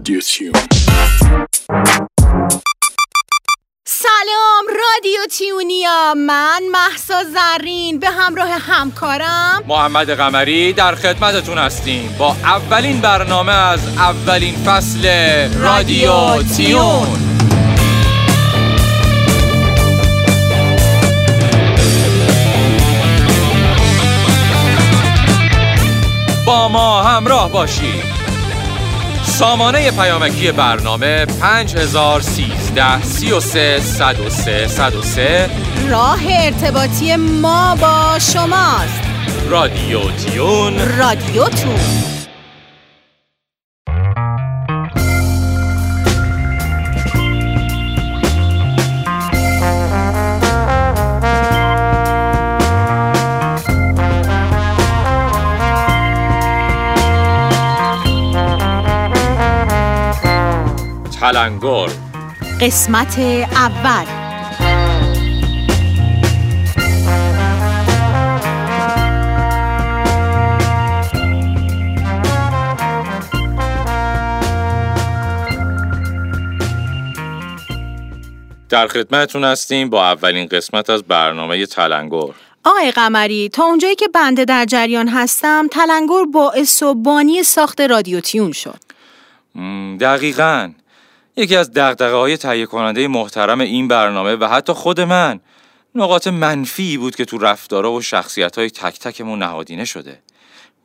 رادیو تیون. سلام رادیو تیونیا. من محسا زرین به همراه همکارم. محمد قمری در خدمتتون هستیم. با اولین برنامه از اولین فصل رادیو تیون. با ما همراه باشید. سامانه پیامکی برنامه 5013 33 103 103 راه ارتباطی ما با شماست. رادیو تیون. رادیو تو تلنگر قسمت اول. در خدمتتون هستیم با اولین قسمت از برنامه تلنگر آقای قمری تا اونجایی که بنده در جریان هستم تلنگر باعث و بانی ساخت رادیو تیون شد. دقیقاً. یکی از دقدقه های تهیه کننده محترم این برنامه و حتی خود من نقاط منفی بود که تو رفتارها و شخصیت های تک تکمون نهادینه شده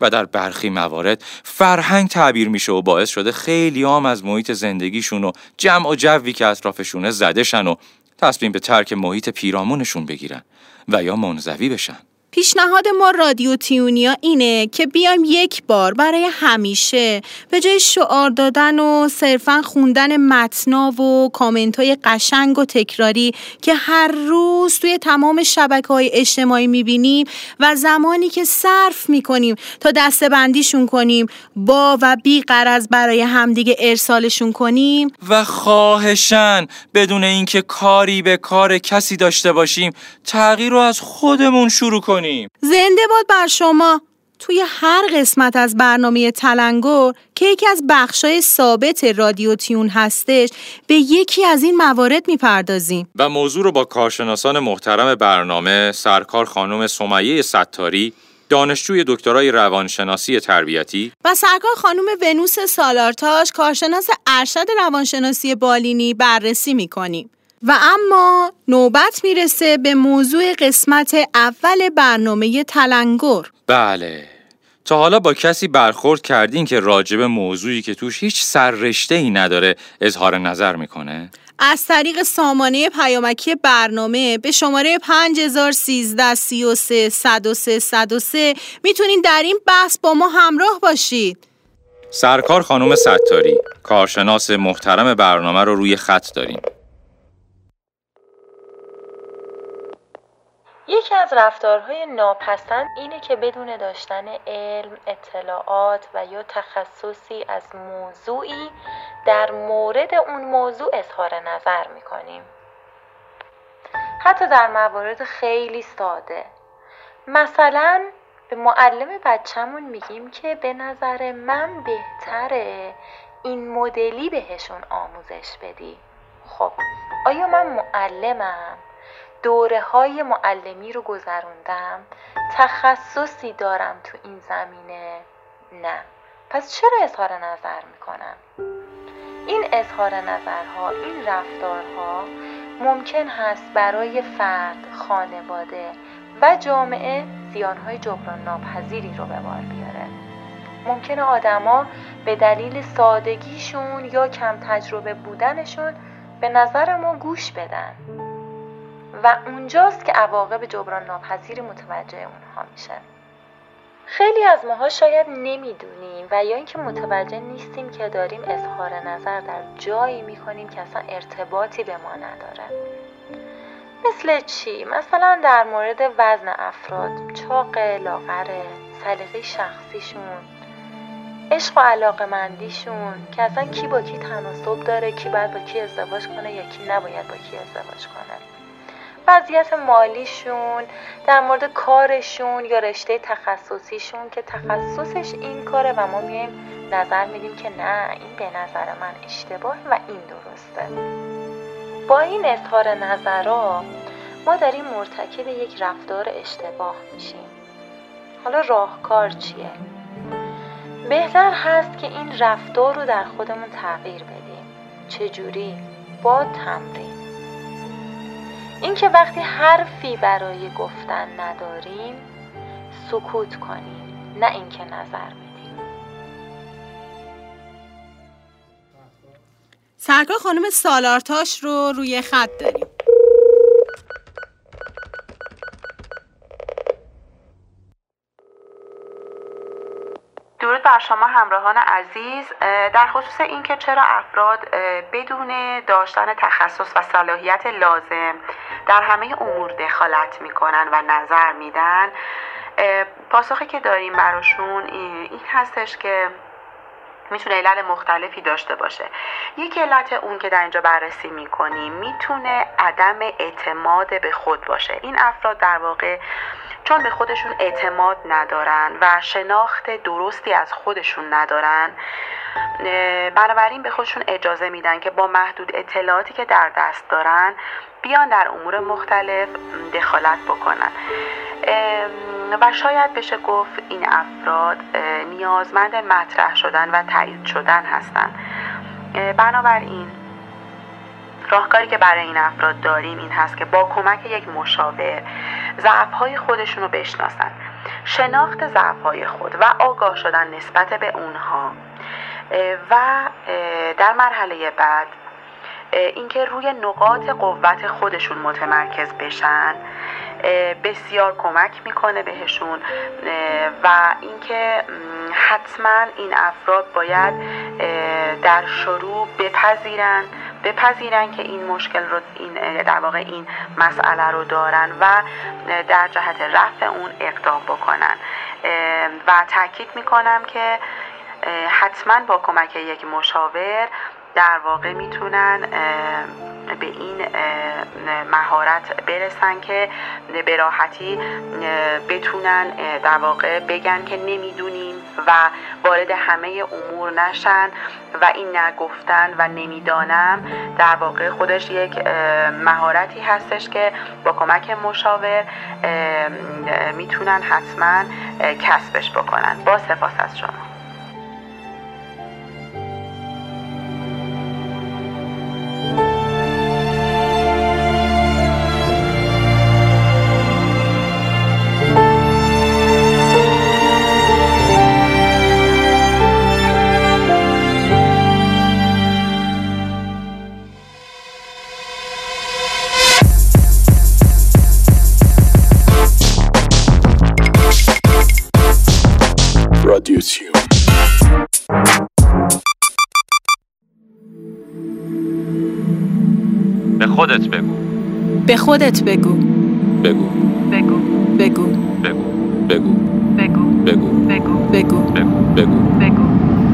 و در برخی موارد فرهنگ تعبیر میشه و باعث شده خیلی هم از محیط زندگیشون و جمع و جوی که اطرافشونه زده شن و تصمیم به ترک محیط پیرامونشون بگیرن و یا منزوی بشن. پیشنهاد ما رادیو تیونیا اینه که بیایم یک بار برای همیشه به جای شعار دادن و صرفا خوندن متنا و کامنت های قشنگ و تکراری که هر روز توی تمام شبکه های اجتماعی می‌بینیم و زمانی که صرف می‌کنیم تا دستبندیشون کنیم با و بی قرض برای همدیگه ارسالشون کنیم. و خواهشن بدون اینکه کاری به کار کسی داشته باشیم تغییر رو از خودمون شروع کنیم. زنده باد بر شما. توی هر قسمت از برنامه تلنگر که یکی از بخشای ثابت رادیو تیون هستش به یکی از این موارد می‌پردازیم. و موضوع رو با کارشناسان محترم برنامه سرکار خانم سمیه ستاری دانشجوی دکترای روانشناسی تربیتی و سرکار خانم ونوس سالارتاش کارشناس ارشد روانشناسی بالینی بررسی می‌کنیم. و اما نوبت می‌رسه به موضوع قسمت اول برنامه تلنگر بله تا حالا با کسی برخورد کردین که راجب موضوعی که توش هیچ سررشته ای نداره اظهار نظر می‌کنه؟ از طریق سامانه پیامکی برنامه به شماره 5013 33 103 103 می‌تونین در این بحث با ما همراه باشید. سرکار خانم ستاری کارشناس محترم برنامه رو روی خط داریم یکی از رفتارهای ناپسند اینه که بدون داشتن علم، اطلاعات و یا تخصصی از موضوعی در مورد اون موضوع اظهار نظر می‌کنیم. حتی در موارد خیلی ساده. مثلا به معلم بچهمون میگیم که به نظر من بهتره این مدلی بهشون آموزش بدی. خب آیا من معلمم؟ دوره های معلمی رو گذروندم. تخصصی دارم تو این زمینه. نه. پس چرا اظهار نظر می‌کنم؟ این اظهار نظرها این رفتارها ممکن هست برای فرد خانواده و جامعه زیانهای جبران ناپذیری رو به بار بیاره. ممکنه آدما به دلیل سادگیشون یا کم تجربه بودنشون به نظر ما گوش بدن. و اونجاست که عواقب جبران ناپذیری متوجه اونها میشه. خیلی از ماها شاید نمی‌دونیم و یا اینکه متوجه نیستیم که داریم اظهار نظر در جایی می‌کنیم که اصلا ارتباطی به ما نداره. مثل چی؟ مثلا در مورد وزن افراد چاق لاغر سلیقه شخصیشون عشق و علاقه مندیشون که اصلا کی با کی تناسب داره کی باید با کی ازدواج کنه یا کی نباید با کی ازدواج کنه. وضعیت مالیشون در مورد کارشون یا رشته تخصصیشون که تخصصش این کاره و ما میایم نظر میدیم که نه این به نظر من اشتباه و این درسته با این اظهار نظرها ما داریم مرتکب یک رفتار اشتباه میشیم حالا راهکار چیه؟ بهتر هست که این رفتار رو در خودمون تغییر بدیم چجوری؟ با تمرین اینکه وقتی حرفی برای گفتن نداریم سکوت کنیم نه اینکه نظر بدیم. سرکار خانم سالارتاش رو روی خط داریم. بر شما همراهان عزیز در خصوص اینکه چرا افراد بدون داشتن تخصص و صلاحیت لازم در همه امور دخالت می‌کنن و نظر میدن پاسخی که داریم براشون این هستش که می‌تونه علل مختلفی داشته باشه. یک علت اون که در اینجا بررسی می‌کنیم می‌تونه عدم اعتماد به خود باشه. این افراد در واقع چون به خودشون اعتماد ندارن و شناخت درستی از خودشون ندارن بنابراین به خودشون اجازه میدن که با محدود اطلاعاتی که در دست دارن بیان در امور مختلف دخالت بکنن. و شاید بشه گفت این افراد نیازمند مطرح شدن و تایید شدن هستند بنابراین راهکاری که برای این افراد داریم این هست که با کمک یک مشاور ضعفهای خودشون رو بشناسن. شناخت ضعفهای خود و آگاه شدن نسبت به اونها. و در مرحله بعد اینکه روی نقاط قوت خودشون متمرکز بشن بسیار کمک می‌کنه بهشون و اینکه حتما این افراد باید در شروع بپذیرن. بپذیرن که این مشکل رو این در واقع این مسئله رو دارن و در جهت رفع اون اقدام بکنن. و تاکید می‌کنم که حتما با کمک یک مشاور در واقع می‌تونن به این مهارت برسن که به راحتی بتونن در واقع بگن که نمی‌دونیم و وارد همه امور نشن و این نگفتن و نمی‌دانم در واقع خودش یک مهارتی هستش که با کمک مشاور می‌تونن حتما کسبش بکنن. با سپاس از شما. خودت بگو به خودت بگو بگو بگو بگو بگو بگو بگو بگو بگو بگو بگو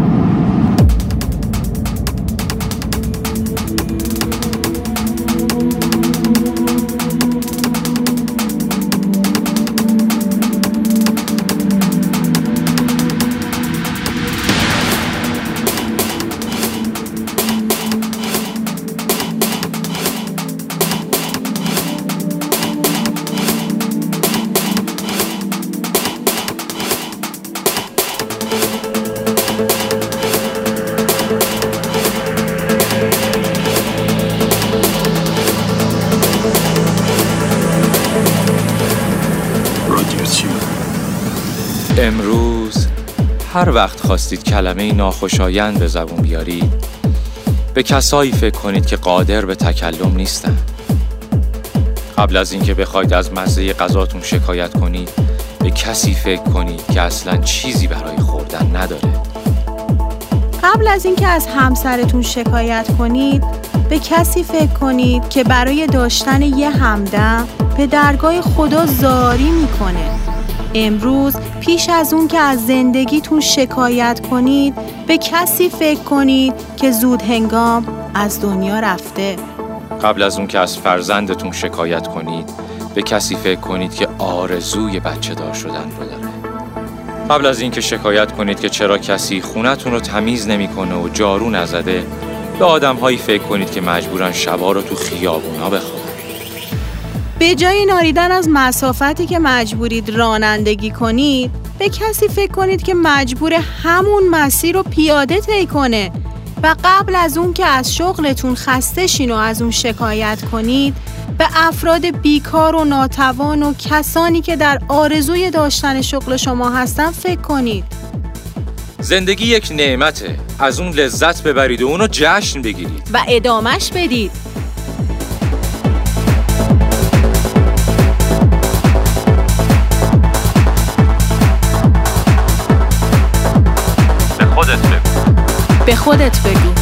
هر وقت خواستید کلمه ناخوشایند به زبون بیارید به کسایی فکر کنید که قادر به تکلم نیستن. قبل از اینکه بخواید از مزه غذاتون شکایت کنید به کسی فکر کنید که اصلا چیزی برای خوردن نداره. قبل از اینکه از همسرتون شکایت کنید به کسی فکر کنید که برای داشتن یه همدم به درگاه خدا زاری می‌کنه. امروز پیش از اون که از زندگیتون شکایت کنید به کسی فکر کنید که زود هنگام از دنیا رفته. قبل از اون که از فرزندتون شکایت کنید به کسی فکر کنید که آرزوی بچه دار شدن رو داره. قبل از اینکه شکایت کنید که چرا کسی خونتون رو تمیز نمی‌کنه و جارو نزده به آدم هایی فکر کنید که مجبورن شبا رو تو خیابونا بخوابن. به جای ناریدن از مسافتی که مجبورید رانندگی کنید به کسی فکر کنید که مجبور همون مسیر رو پیاده طی کنه و قبل از اون که از شغلتون خسته شین و از اون شکایت کنید به افراد بیکار و ناتوان و کسانی که در آرزوی داشتن شغل شما هستن فکر کنید. زندگی یک نعمته. از اون لذت ببرید و اونو جشن بگیرید. و ادامش بدید. به خودت بگو.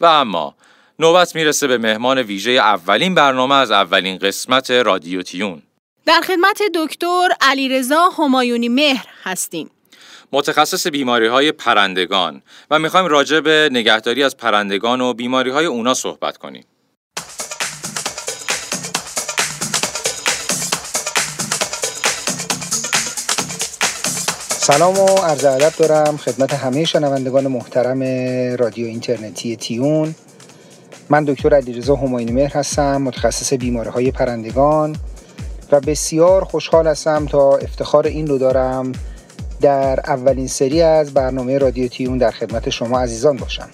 و اما نوبت می‌رسه به مهمان ویژه اولین برنامه از اولین قسمت رادیو تیون در خدمت دکتر علیرضا همایونی مهر هستیم متخصص بیماری های پرندگان و می‌خوایم راجع به نگهداری از پرندگان و بیماری های اونا صحبت کنیم. سلام و عرض ادب دارم خدمت همه شنوندگان محترم رادیو اینترنتی تیون. من دکتر علیرضا هماینی مهر هستم متخصص بیماری های پرندگان و بسیار خوشحال هستم تا افتخار این رو دارم در اولین سری از برنامه رادیو تیون در خدمت شما عزیزان باشم.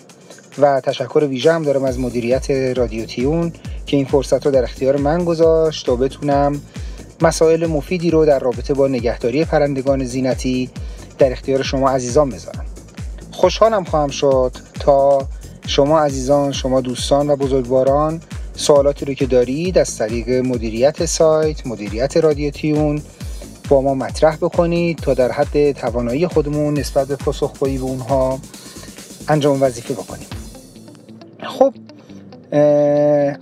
و تشکر ویژه هم دارم از مدیریت رادیو تیون که این فرصت رو در اختیار من گذاشت تا بتونم مسائل مفیدی رو در رابطه با نگهداری پرندگان زینتی در اختیار شما عزیزان بذارم. خوشحالم خواهم شد تا شما عزیزان شما دوستان و بزرگواران سوالاتی رو که دارید از طریق مدیریت سایت مدیریت رادیو تیون با ما مطرح بکنید تا در حد توانایی خودمون نسبت به پاسخگویی به اونها انجام وظیفه بکنیم. خب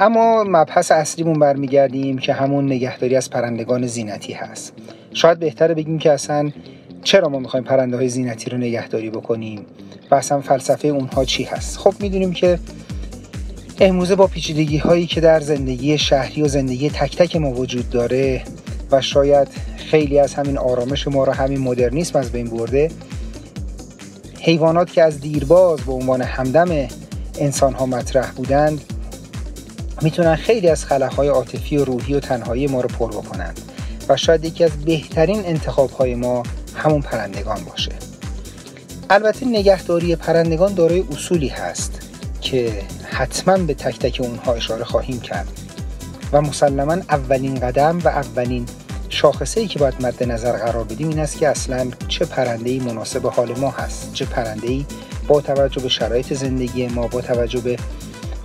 اما مبحث اصلیمون برمیگردیم که همون نگهداری از پرندگان زینتی هست. شاید بهتره بگیم که اصلا چرا ما می‌خوایم پرنده های زینتی رو نگهداری بکنیم و اصلا فلسفه اونها چی هست. خب می‌دونیم که امروزه با پیچیدگی هایی که در زندگی شهری و زندگی تک تک ما وجود داره و شاید خیلی از همین آرامش ما رو همین مدرنیسم از بین برده حیوانات که از دیرباز به عنوان همدم انسان ها مطرح بودند می‌تونن خیلی از خلاهای عاطفی و روحی و تنهایی ما رو پر بکنند و شاید یکی از بهترین انتخاب های ما همون پرندگان باشه. البته نگهداری پرندگان دارای اصولی هست که حتما به تک تک اونها اشاره خواهیم کرد و مسلما اولین قدم و اولین شاخصه ای که باید مد نظر قرار بدیم این است که اصلا چه پرنده ای مناسب حال ما هست چه پرنده با توجه به شرایط زندگی ما با توجه به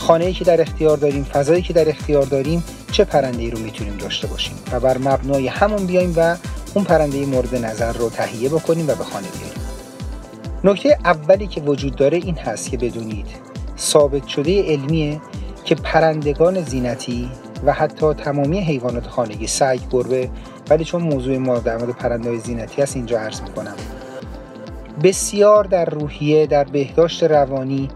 خانه ای که در اختیار داریم فضایی که در اختیار داریم چه پرنده ای رو می‌تونیم داشته باشیم؟ و بر مبنای همون بیایم و اون پرنده مورد نظر رو تهیه بکنیم و به خانه بیاریم. نکته اولی که وجود داره این هست که بدونید ثابت شده علمیه که پرندگان زینتی و حتی تمامی حیوانات خانگی سگ گربه ولی چون موضوع ما در مورد پرنده زینتی هست اینجا عرض می‌کنم. بسیار در روحیه در بهداشت روانی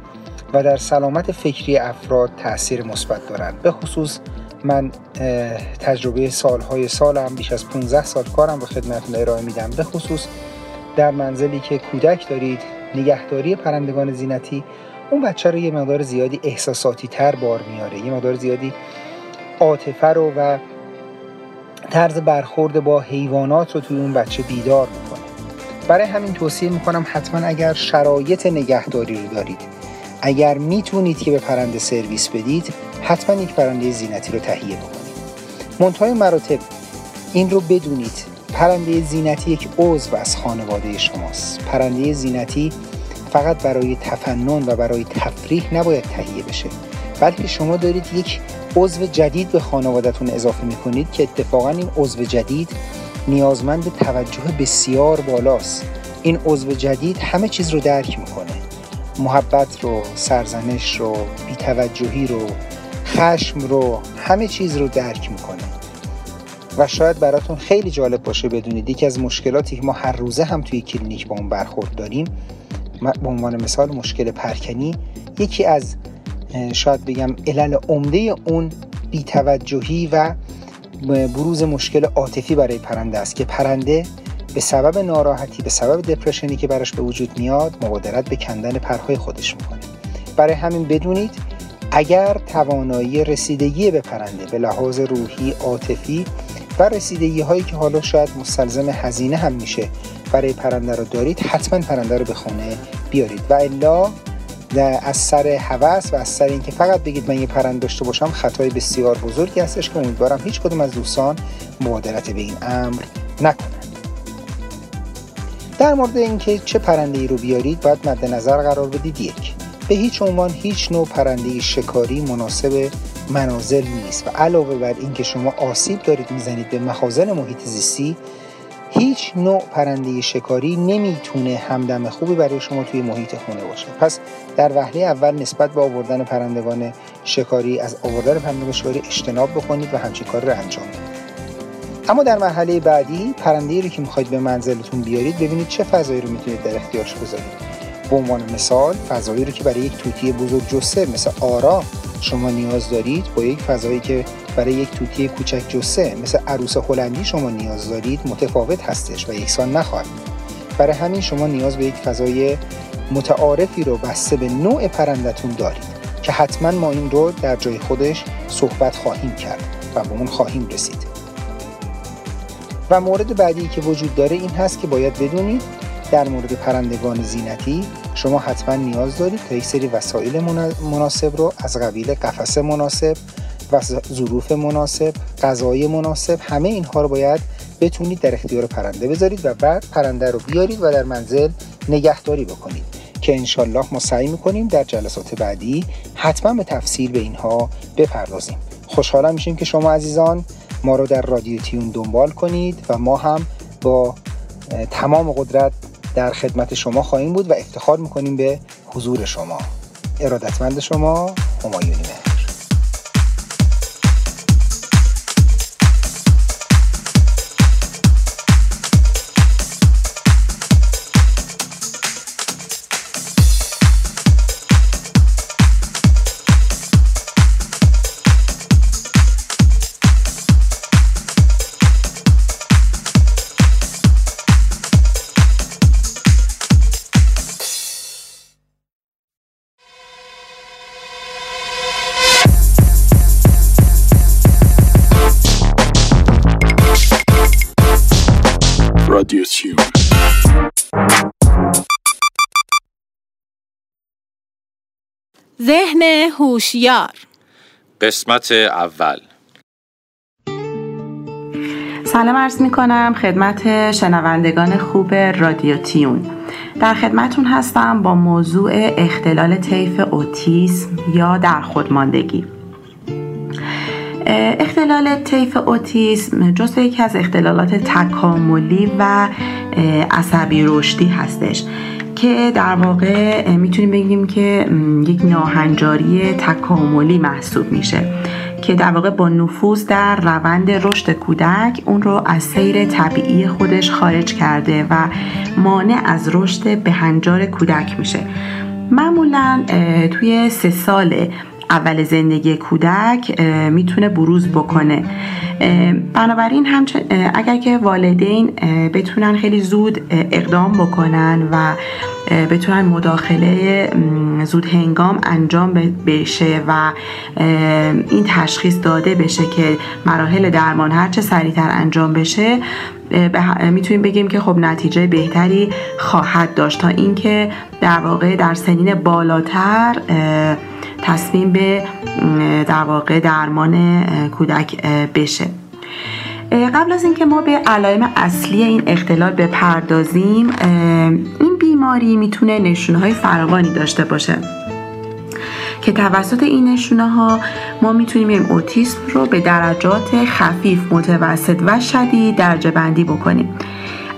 و در سلامت فکری افراد تاثیر مثبت دارند به خصوص من تجربه سالهای سالم بیش از 15 سال کارم به خدمتتون ارائه میدم. به خصوص در منزلی که کودک دارید نگهداری پرندگان زینتی اون بچه رو یه مقدار زیادی احساساتی تر بار میاره. یه مقدار زیادی عاطفه رو و طرز برخورد با حیوانات رو توی اون بچه بیدار می‌کنه. برای همین توصیه می‌کنم حتما اگر شرایط نگهداری رو دارید اگر می‌تونید که به پرنده سرویس بدید حتما یک پرنده زینتی رو تهیه بکنید. منتهای مراتب این رو بدونید. پرنده زینتی یک عضو از خانواده شماست. پرنده زینتی فقط برای تفنن و برای تفریح نباید تهیه بشه بلکه شما دارید یک عضو جدید به خانوادهتون اضافه می‌کنید که اتفاقا این عضو جدید نیازمند توجه بسیار بالاست. این عضو جدید همه چیز رو درک می‌کنه. محبت رو سرزنش رو بیتوجهی رو خشم رو همه چیز رو درک می‌کنه. و شاید براتون خیلی جالب باشه بدونید یکی از مشکلاتی که ما هر روزه هم توی کلینیک با اون برخورد داریم به عنوان مثال مشکل پرکنی یکی از شاید بگم علل عمده اون بیتوجهی و بروز مشکل عاطفی برای پرنده است که پرنده به سبب ناراحتی به سبب دپرشنی که براش به وجود میاد مبادرت به کندن پرهای خودش می‌کنه. برای همین بدونید اگر توانایی رسیدگی به پرنده به لحاظ روحی عاطفی و رسیدگی هایی که حالا شاید مستلزم هزینه هم میشه برای پرنده رو دارید حتما پرنده رو به خونه بیارید. و الا از سر هوس و از سر اینکه فقط بگید من یه پرنده داشته باشم خطای بسیار بزرگی هستش که امیدوارم هیچ کدوم از دوستان مبادرت به این امر نکنند در مورد اینکه چه پرنده ای رو بیارید باید مد نظر قرار بدید یک. به هیچ عنوان هیچ نوع پرنده شکاری مناسب منازل نیست و علاوه بر اینکه شما آسیب دارید می‌زنید به مخازن محیط زیستی هیچ نوع پرنده شکاری نمی‌تونه همدم خوبی برای شما توی محیط خونه باشه. پس در وهله اول نسبت به آوردن پرندگان شکاری از آوردن پرندگان شکاری اجتناب بکنید و همچین کار رو انجام بدید. اما در مرحله بعدی پرنده رو که می‌خواید به منزلتون بیارید ببینید چه فضایی رو می‌تونید در اختیارش بذارید. به عنوان مثال فضایی رو که برای یک توتی بزرگ جسه مثل آرا شما نیاز دارید با یک فضایی که برای یک توتی کوچک جسه مثل عروس هلندی شما نیاز دارید متفاوت هستش و یکسان نخواهد برای همین شما نیاز به یک فضای متعارفی رو بسته به نوع پرندتون دارید که حتما ما این رو در جای خودش صحبت خواهیم کرد و به اون خواهیم رسید. و مورد بعدی که وجود داره این هست که باید بدونید در مورد پرندگان زینتی شما حتما نیاز دارید تا یک سری وسایل مناسب رو از قبیل قفس مناسب و ظروف مناسب غذای مناسب همه اینها رو باید بتونید در اختیار پرنده بذارید و بعد پرنده رو بیارید و در منزل نگهداری بکنید که انشالله ما سعی می‌کنیم در جلسات بعدی حتما به تفصیل به اینها بپردازیم. خوشحالم میشیم که شما عزیزان ما رو در رادیو تیون دنبال کنید و ما هم با تمام قدرت در خدمت شما خواهیم بود و افتخار می‌کنیم به حضور شما. ارادتمند شما همایونی ذهن هوشیار. قسمت اول. سلام عرض می کنم خدمت شنوندگان خوب رادیو تیون. در خدمتون هستم با موضوع اختلال طیف اوتیسم یا در خودماندگی. اختلال طیف اوتیسم جزو یکی از اختلالات تکاملی و عصبی رشدی هستش که در واقع می‌تونیم بگیم که یک ناهنجاری تکاملی محسوب میشه که در واقع با نفوذ در روند رشد کودک اون رو از سیر طبیعی خودش خارج کرده و مانع از رشد به هنجار کودک میشه. معمولا توی سه سال اول زندگی کودک می‌تونه بروز بکنه. بنابراین اگر که والدین بتونن خیلی زود اقدام بکنن و بتونن مداخله زود هنگام انجام بشه و این تشخیص داده بشه که مراحل درمان هرچه سریعتر انجام بشه می‌تونیم بگیم که خب نتیجه بهتری خواهد داشت تا اینکه در واقع در سنین بالاتر تصمیم به در واقع درمان کودک بشه. قبل از اینکه ما به علائم اصلی این اختلال بپردازیم این بیماری می‌تونه نشونه های فراوانی داشته باشه. که توسط این نشونه ها ما می‌تونیم اوتیسم رو به درجات خفیف متوسط و شدید درجه بندی بکنیم.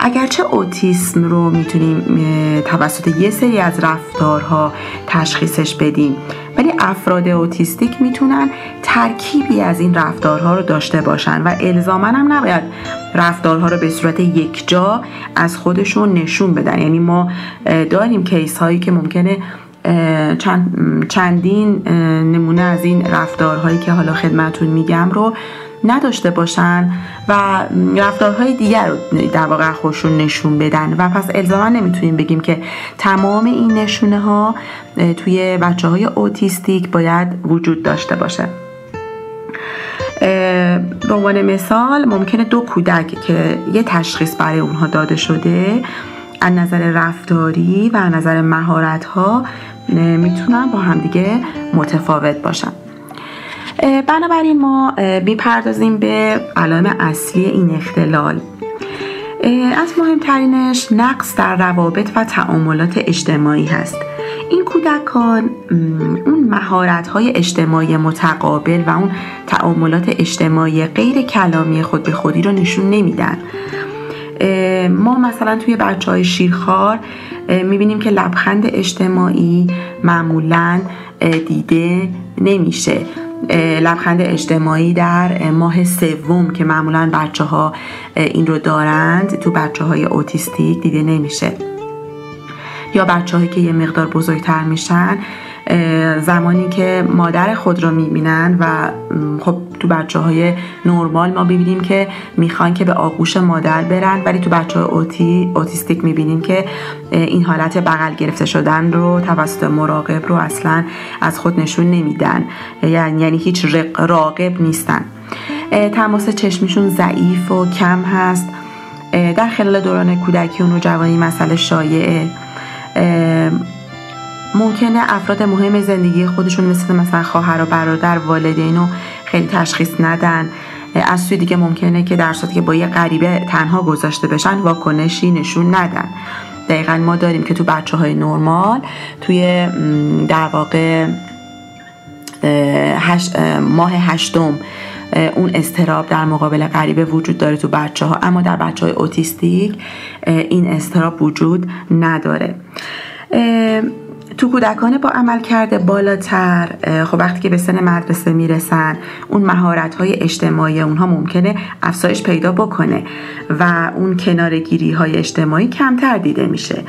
اگرچه اوتیسم رو می‌تونیم توسط یه سری از رفتارها تشخیصش بدیم ولی افراد اوتیستیک می‌تونن ترکیبی از این رفتارها رو داشته باشن و الزاما هم نباید رفتارها رو به صورت یک جا از خودشون نشون بدن. یعنی ما داریم کیس هایی که ممکنه چند چندین نمونه از این رفتارهایی که حالا خدمتون میگم رو نداشته باشن و رفتارهای دیگر رو در واقع خودشون نشون بدن. و پس الزاما نمی‌تونیم بگیم که تمام این نشونه ها توی بچه های اوتیستیک باید وجود داشته باشه. به عنوان مثال ممکنه دو کودک که یه تشخیص برای اونها داده شده از نظر رفتاری و از نظر مهارت ها می‌تونن با همدیگه متفاوت باشن. بنابراین ما می‌پردازیم به علائم اصلی این اختلال. از مهمترینش نقص در روابط و تعاملات اجتماعی هست. این کودکان اون مهارت های اجتماعی متقابل و اون تعاملات اجتماعی غیر کلامی خود به خودی رو نشون نمیدن. ما مثلا توی بچه های شیرخوار می‌بینیم که لبخند اجتماعی معمولا دیده نمیشه. لبخند اجتماعی در ماه سوم که معمولا بچه ها این رو دارند. تو بچه های اوتیستیک دیده نمیشه. یا بچه هایی که یه مقدار بزرگتر میشن زمانی که مادر خود رو می‌بینن و خب تو بچه های نرمال ما ببینیم که می‌خوان که به آغوش مادر برن ولی تو بچه های اوتی، اوتیستیک می‌بینیم که این حالت بغل گرفته شدن رو توسط مراقب رو اصلا از خود نشون نمیدن. یعنی, یعنی هیچ راقب نیستن. تماس چشمشون ضعیف و کم هست. در خلال دوران کودکی و نوجوانی مسئله شایعه. ممکنه افراد مهم زندگی خودشون مثل مثلا خواهر و برادر والدین رو خیلی تشخیص ندن. از سوی دیگه ممکنه که در که با یه غریبه تنها گذاشته بشن واکنشی نشون ندن. دقیقا ما داریم که تو بچه های نرمال توی در واقع ماه هشتم اون استراب در مقابل غریبه وجود داره تو بچه ها اما در بچه های اوتیستیک این استراب وجود نداره. تو کودکان با عمل کرده بالاتر خب وقتی که به سن مدرسه می‌رسن اون مهارت های اجتماعی اونها ممکنه افزایش پیدا بکنه و اون کنارگیری های اجتماعی کمتر دیده میشه.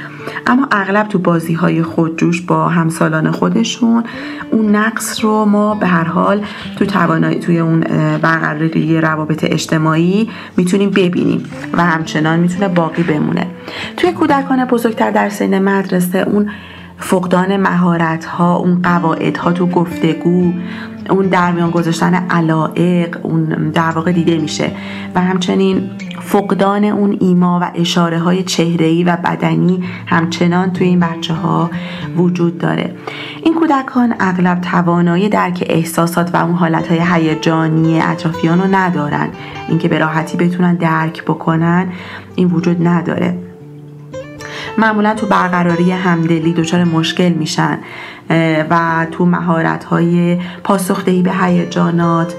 اما اغلب تو بازی های خودجوش با همسالان خودشون اون نقص رو ما به هر حال تو توانایی توی اون برقراری روابط اجتماعی می‌تونیم ببینیم و همچنان می‌تونه باقی بمونه. توی کودکان بزرگتر در سن مدرسه اون فقدان مهارت ها اون قواعد ها تو گفتگو اون در میان گذاشتن علائق اون در واقع دیده میشه. و همچنین فقدان اون ایما و اشاره های چهره‌ای و بدنی همچنان توی این بچه ها وجود داره. این کودکان اغلب توانایی درک احساسات و اون حالت های هیجانی اطرافیان رو ندارن. اینکه به راحتی بتونن درک بکنن این وجود نداره. معمولا تو برقراری همدلی دچار مشکل میشن و تو مهارت های پاسخدهی به هیجانات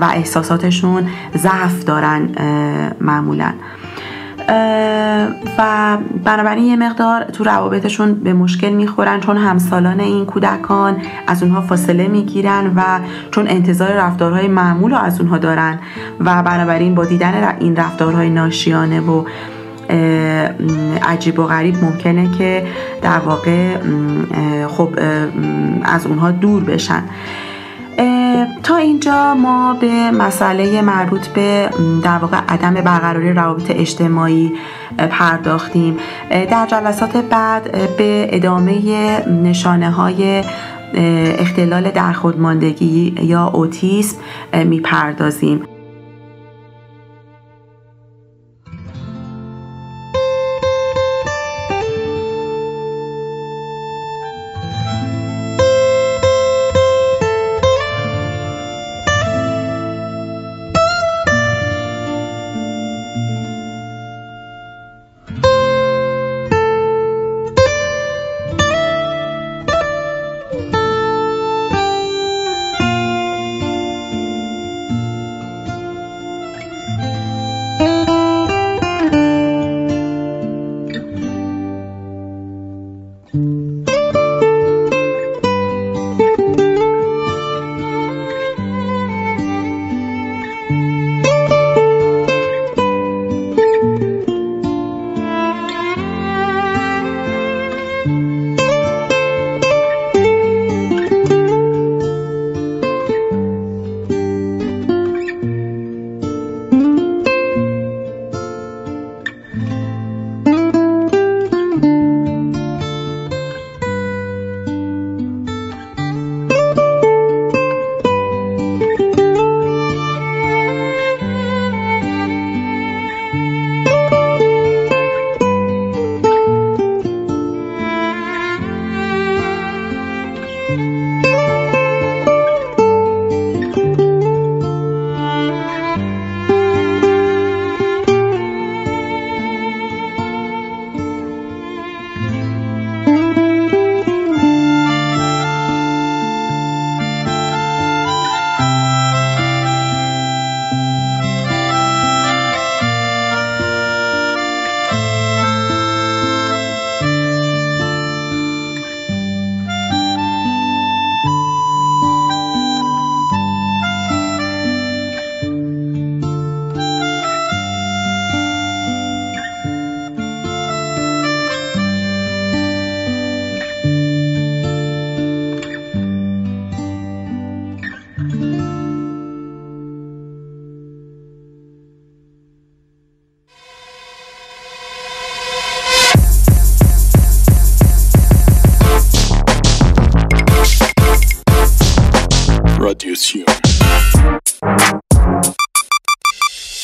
و احساساتشون ضعف دارن معمولا. و بنابراین یه مقدار تو روابطشون به مشکل می‌خورن چون همسالان این کودکان از اونها فاصله می‌گیرن و چون انتظار رفتارهای معمول رو از اونها دارن و بنابراین با دیدن این رفتارهای ناشیانه و عجیب و غریب ممکنه که در واقع خب از اونها دور بشن. تا اینجا ما به مسئله مربوط به در واقع عدم برقراری روابط اجتماعی پرداختیم. در جلسات بعد به ادامه نشانه های اختلال در خودماندگی یا اوتیسم می‌پردازیم.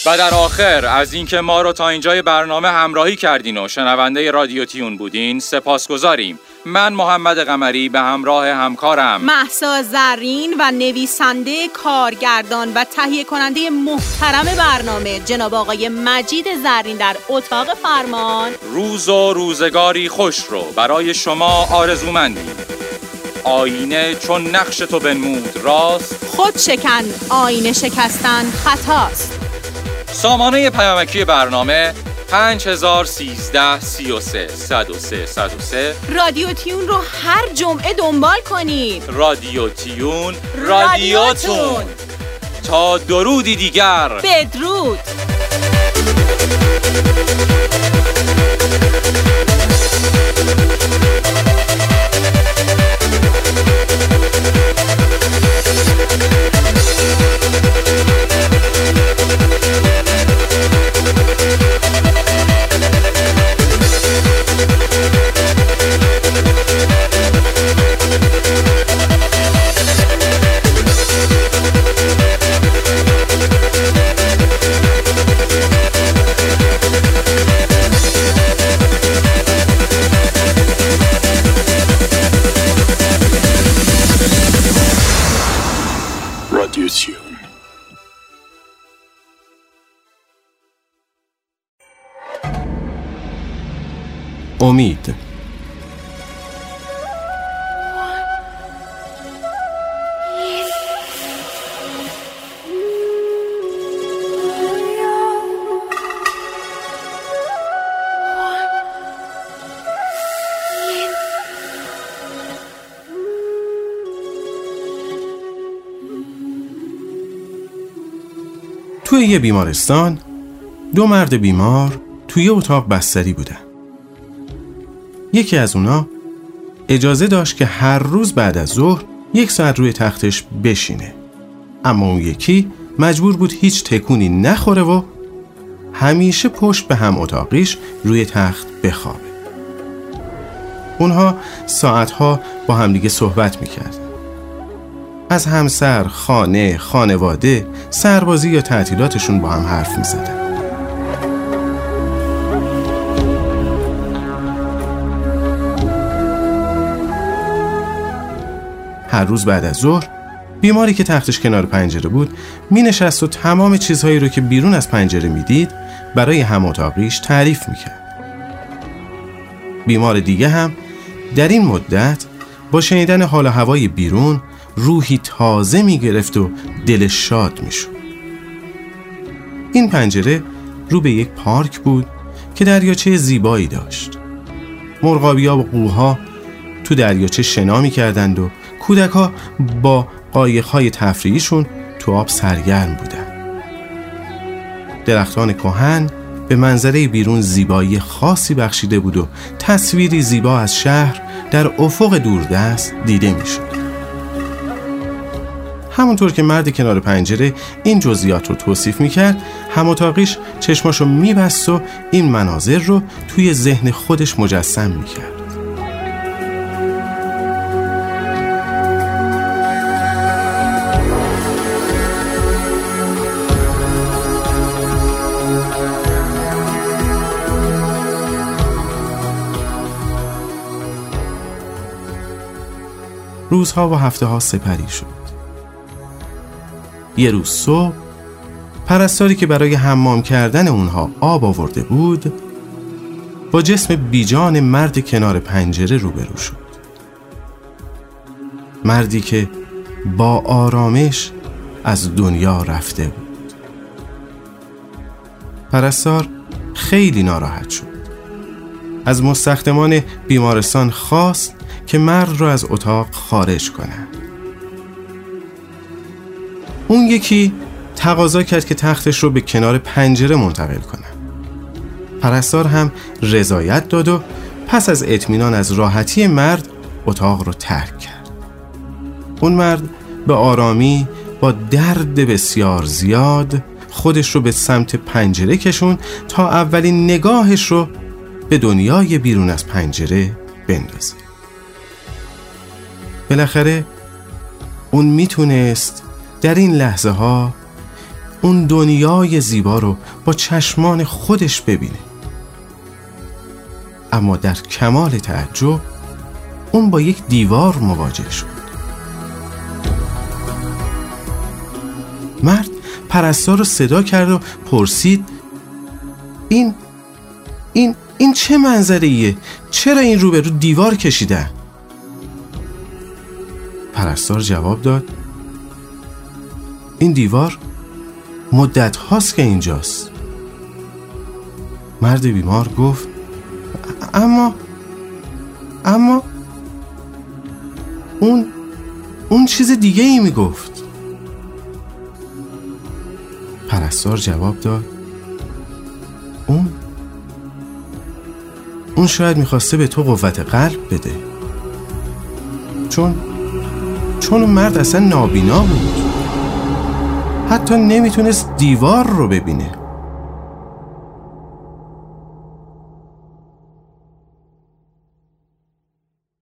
و در آخر از اینکه ما رو تا اینجای برنامه همراهی کردین و شنونده رادیو تیون بودین سپاسگزاریم. من محمد قمری به همراه همکارم. محسا زرین و نویسنده کارگردان و تهیه کننده محترم برنامه جناب آقای مجید زرین در اتاق فرمان. روز و روزگاری خوش رو برای شما آرزومندیم. آینه چون نقش تو بنمود راست. خود شکن آینه شکستن خطاست. سامانه پیامکی برنامه 5013 33 103 103 رادیو تیون رو هر جمعه دنبال کنید. رادیو تیون رادیوتون. تا درودی دیگر. بدرود. امید توی یه بیمارستان دو مرد بیمار توی اتاق بستری بودن. یکی از اونا اجازه داشت که هر روز بعد از ظهر یک ساعت روی تختش بشینه. اما اون یکی مجبور بود هیچ تکونی نخوره و همیشه پشت به هم اتاقیش روی تخت بخوابه. اونها ساعتها با همدیگه صحبت می‌کردن. از همسر، خانه، خانواده، سربازی یا تعطیلاتشون با هم حرف می‌زدن. هر روز بعد از ظهر بیماری که تختش کنار پنجره بود می نشست و تمام چیزهایی رو که بیرون از پنجره می‌دید برای هم اتاقیش تعریف می‌کرد بیمار دیگه هم در این مدت با شنیدن حال هوای بیرون روحی تازه می گرفت و دلش شاد می شود. این پنجره رو به یک پارک بود که دریاچه زیبایی داشت مرغابیا و قوها تو دریاچه شنا می کردند و کودک ها با قایقهای تفریحیشون تو آب سرگرم بودن درختان کهن به منظره بیرون زیبایی خاصی بخشیده بود و تصویری زیبا از شهر در افق دوردست دیده می‌شد. همونطور که مرد کنار پنجره این جزئیات رو توصیف می‌کرد هم اتاقیش چشماشو میبست و این مناظر رو توی ذهن خودش مجسم می‌کرد روزها و هفته ها سپری شد. یه روز صبح پرستاری که برای حمام کردن اونها آب آورده بود با جسم بیجان مرد کنار پنجره روبرو شد. مردی که با آرامش از دنیا رفته بود. پرستار خیلی ناراحت شد. از مستخدمان بیمارستان خواست که مرد را از اتاق خارج کنند. اون یکی تقاضا کرد که تختش رو به کنار پنجره منتقل کنه. پرستار هم رضایت داد و پس از اطمینان از راحتی مرد اتاق رو ترک کرد. اون مرد به آرامی با درد بسیار زیاد خودش رو به سمت پنجره کشون تا اولین نگاهش رو به دنیای بیرون از پنجره بندازه. بالاخره اون می‌تونست در این لحظه ها اون دنیای زیبا رو با چشمان خودش ببینه. اما در کمال تعجب اون با یک دیوار مواجه شد. مرد پرستار رو صدا کرد و پرسید این این این چه منظره چرا این رو به رو دیوار کشیده؟ پرستار جواب داد. این دیوار مدت هاست که اینجاست. مرد بیمار گفت اما اما اون اون چیز دیگه ای می گفت پرستار جواب داد اون اون شاید می‌خواسته به تو قوت قلب بده. چون چون اون مرد اصلا نابینا بود. حتی نمی‌تونست دیوار رو ببینه.